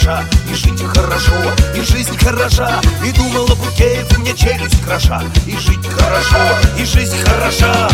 кроша И жить хорошо, и жизнь хороша. И думал, Букеев, мне челюсть кроша. И жить хорошо, и жизнь хороша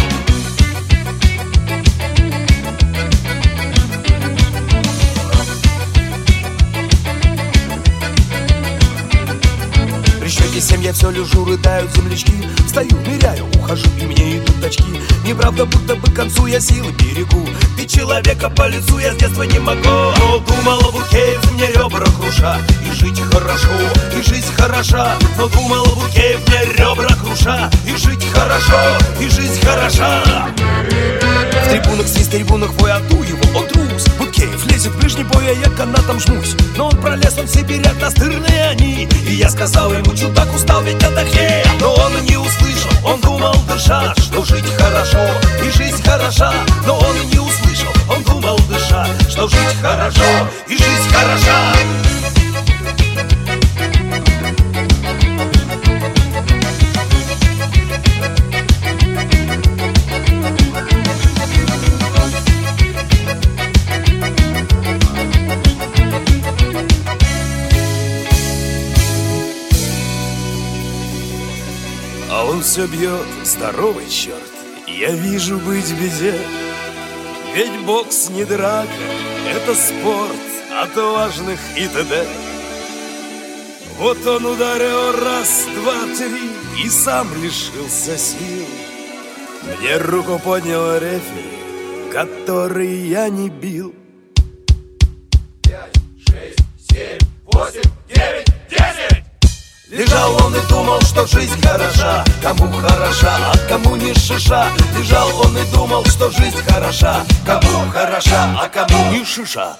Семь я все лежу, рыдают землячки. Встаю, ныряю, ухожу, и мне идут очки. Неправда, будто бы к концу я силы берегу. Ты человека по лицу я с детства не могу. Но думал, Букеев мне ребра круша. И жить хорошо, и жизнь хороша. Но думал, Букеев мне ребра круша. И жить хорошо, и жизнь хороша. В трибунах свист трибунах вой аду его, он трус Буткеев лезет в ближний бой, а я канатом жмусь. Но он пролез, он все берет настырные они. И я сказал ему, чудак, устал, ведь отдохни Но он не услышал, он думал, дыша Что жить хорошо, и жизнь хороша Но он не услышал, он думал, дыша Что жить хорошо, и жизнь хороша все бьет, здоровый черт Я вижу быть беде. Ведь бокс не драка Это спорт отважных и т.д. Вот он ударил раз, два, три И сам лишился сил. Мне руку поднял рефери Который я не бил Лежал он и думал, что жизнь хороша. Кому хороша, а кому не шиша. Лежал он и думал, что жизнь хороша. Кому хороша, а кому не шиша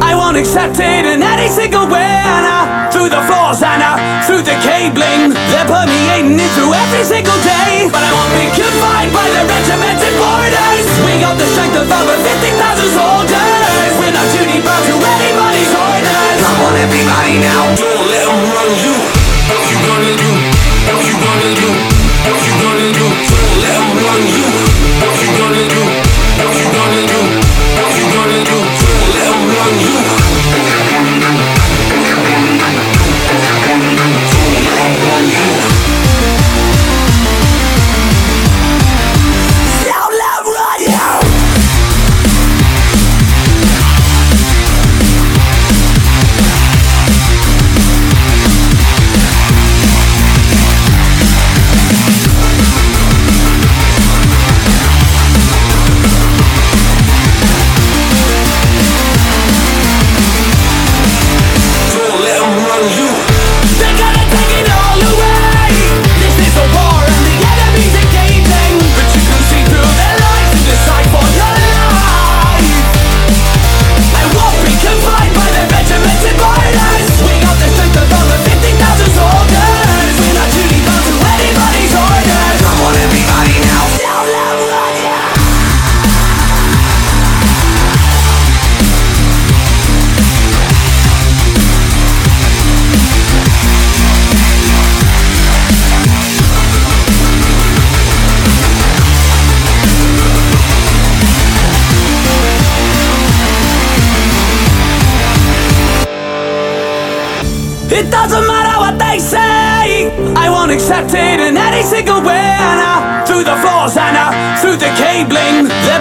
I won't accept it in any single way. And I, through the floors and I, through the cabling, they're permeating it through every single day. But I won't be confined by the regimented borders. We got the strength of over 50,000 soldiers. We're not too bound to anybody's orders. Come on, everybody now, don't let them run you. What you gonna do? What you gonna do? What you gonna do? Don't let them run you. What you gonna do? on you. can't blame their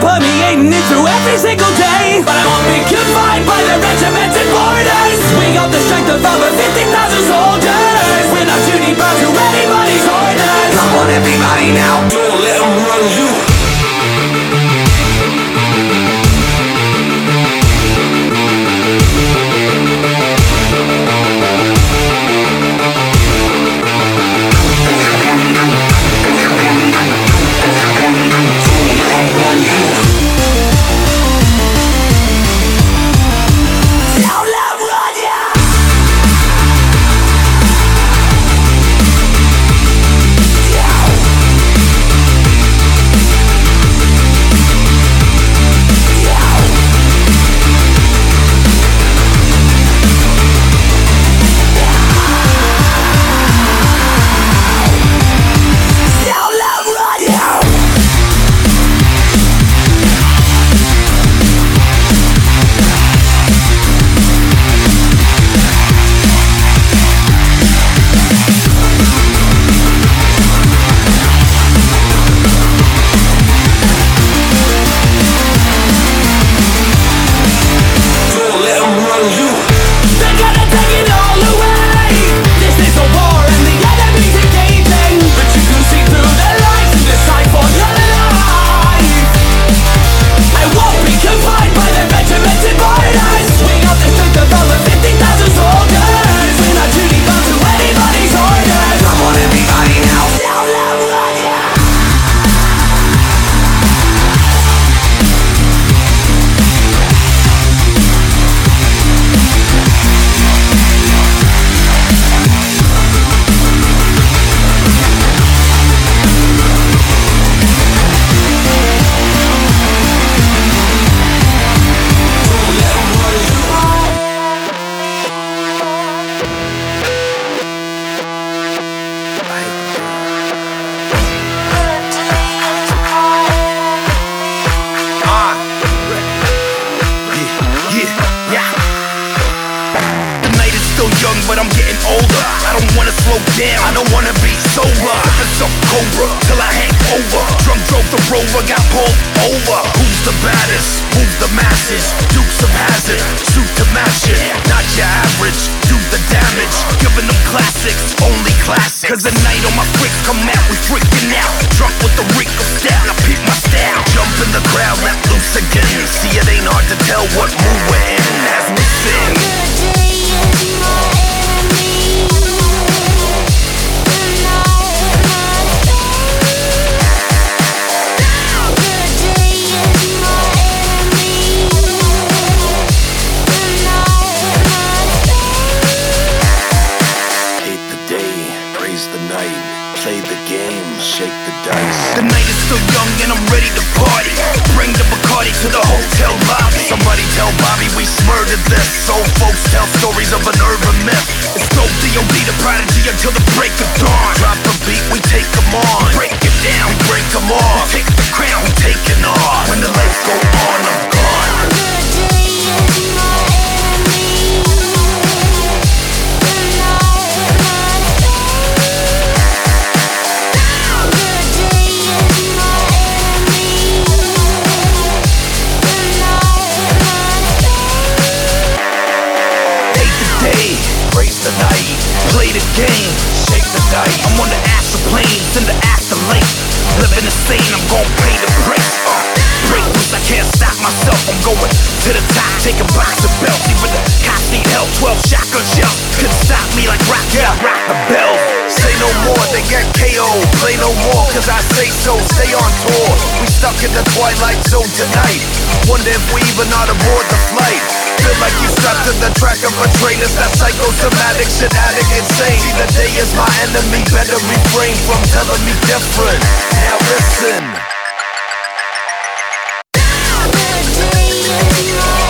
myself. I'm going to the top, taking box of belts. Even the cops need help. 12 shotgun shells couldn't stop me like rock, yeah, rock the bell. Say no more, they get KO. Play no more, cause I say so. Stay on tour. We stuck in the twilight zone tonight. Wonder if we even ought to board the flight. Feel like you strapped to the track of a train It's that psychosomatic shit insane See the day is my enemy Better refrain from telling me different Now listen you.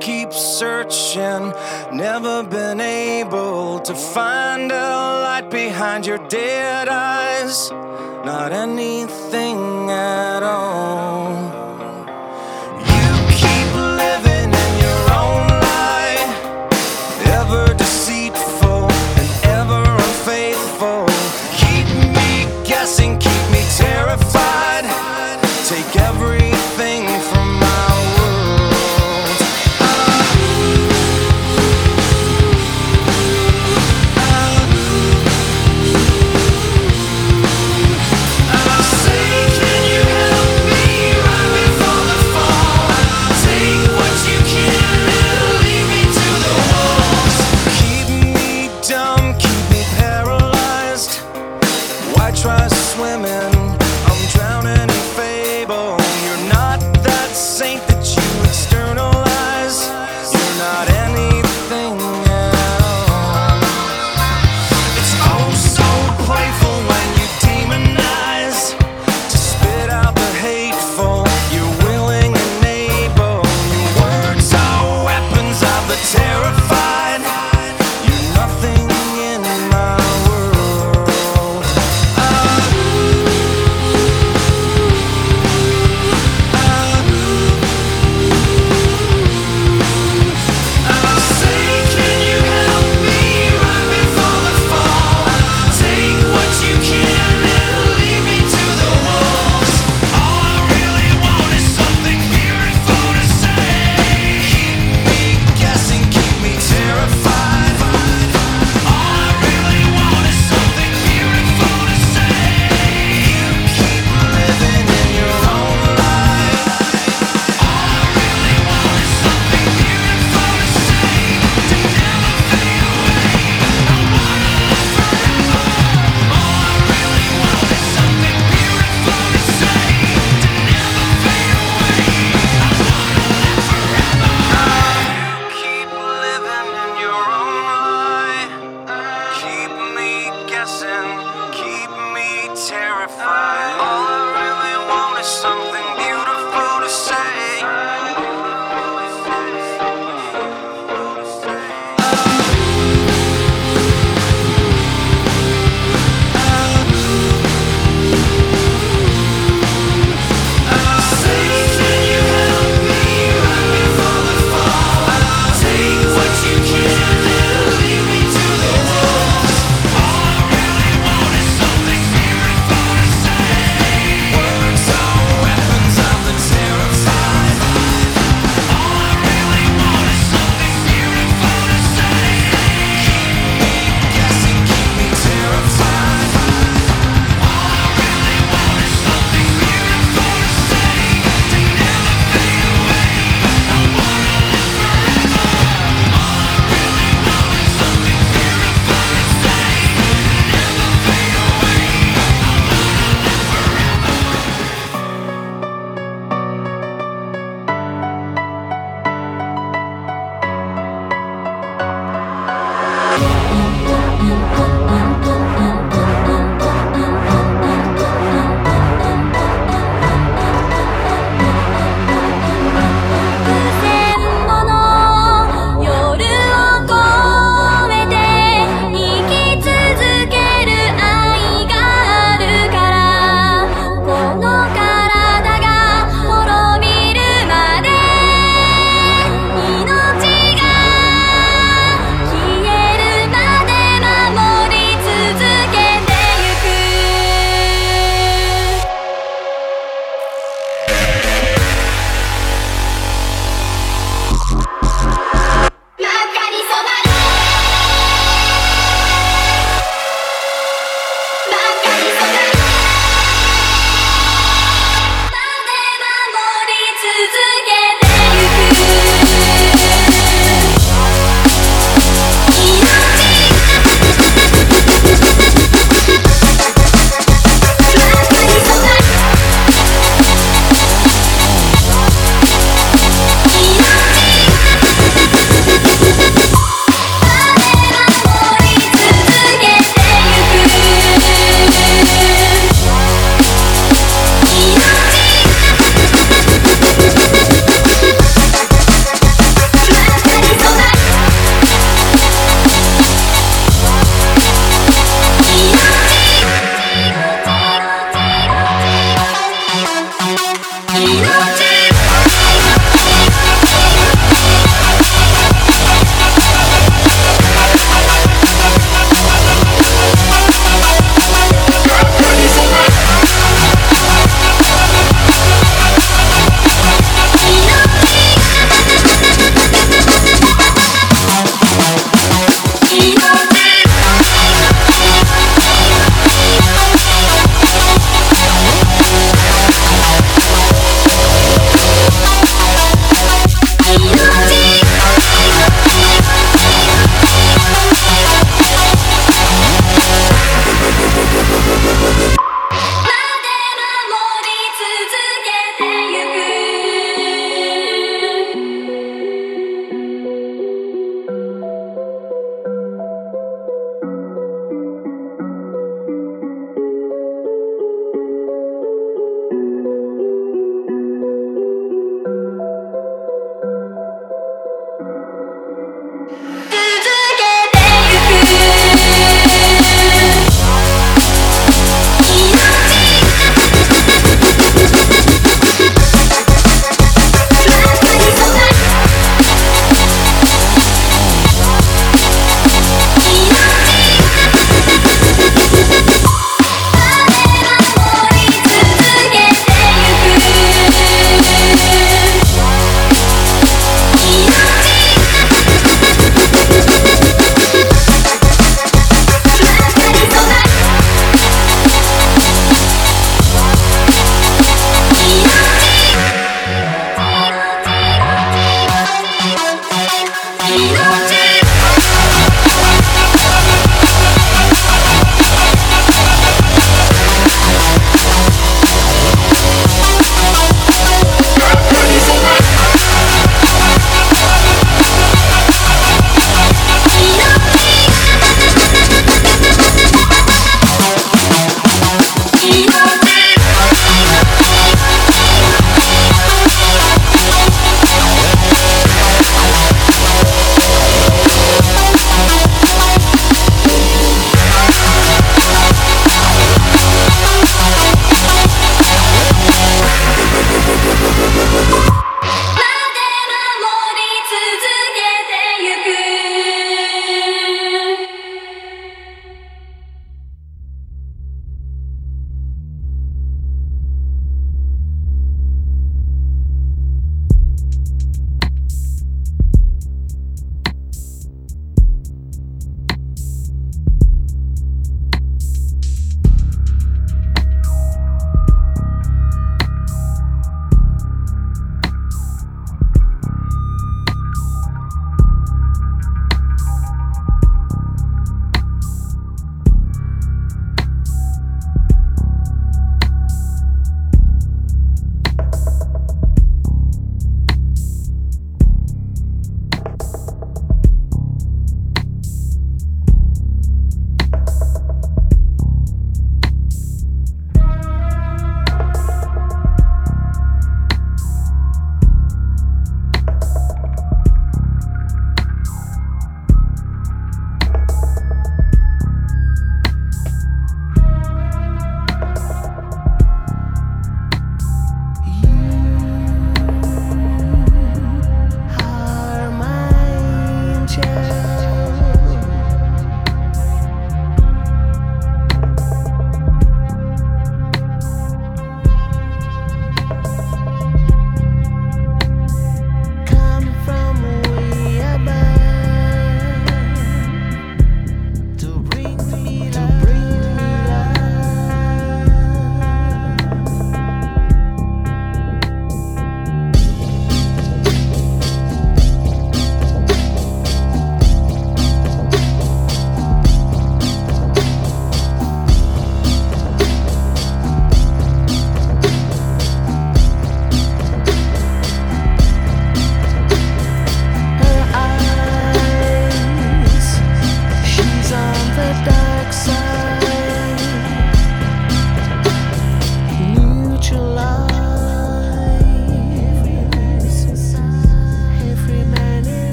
keep searching. Never been able to find a light behind your dead eyes. Not anything at all.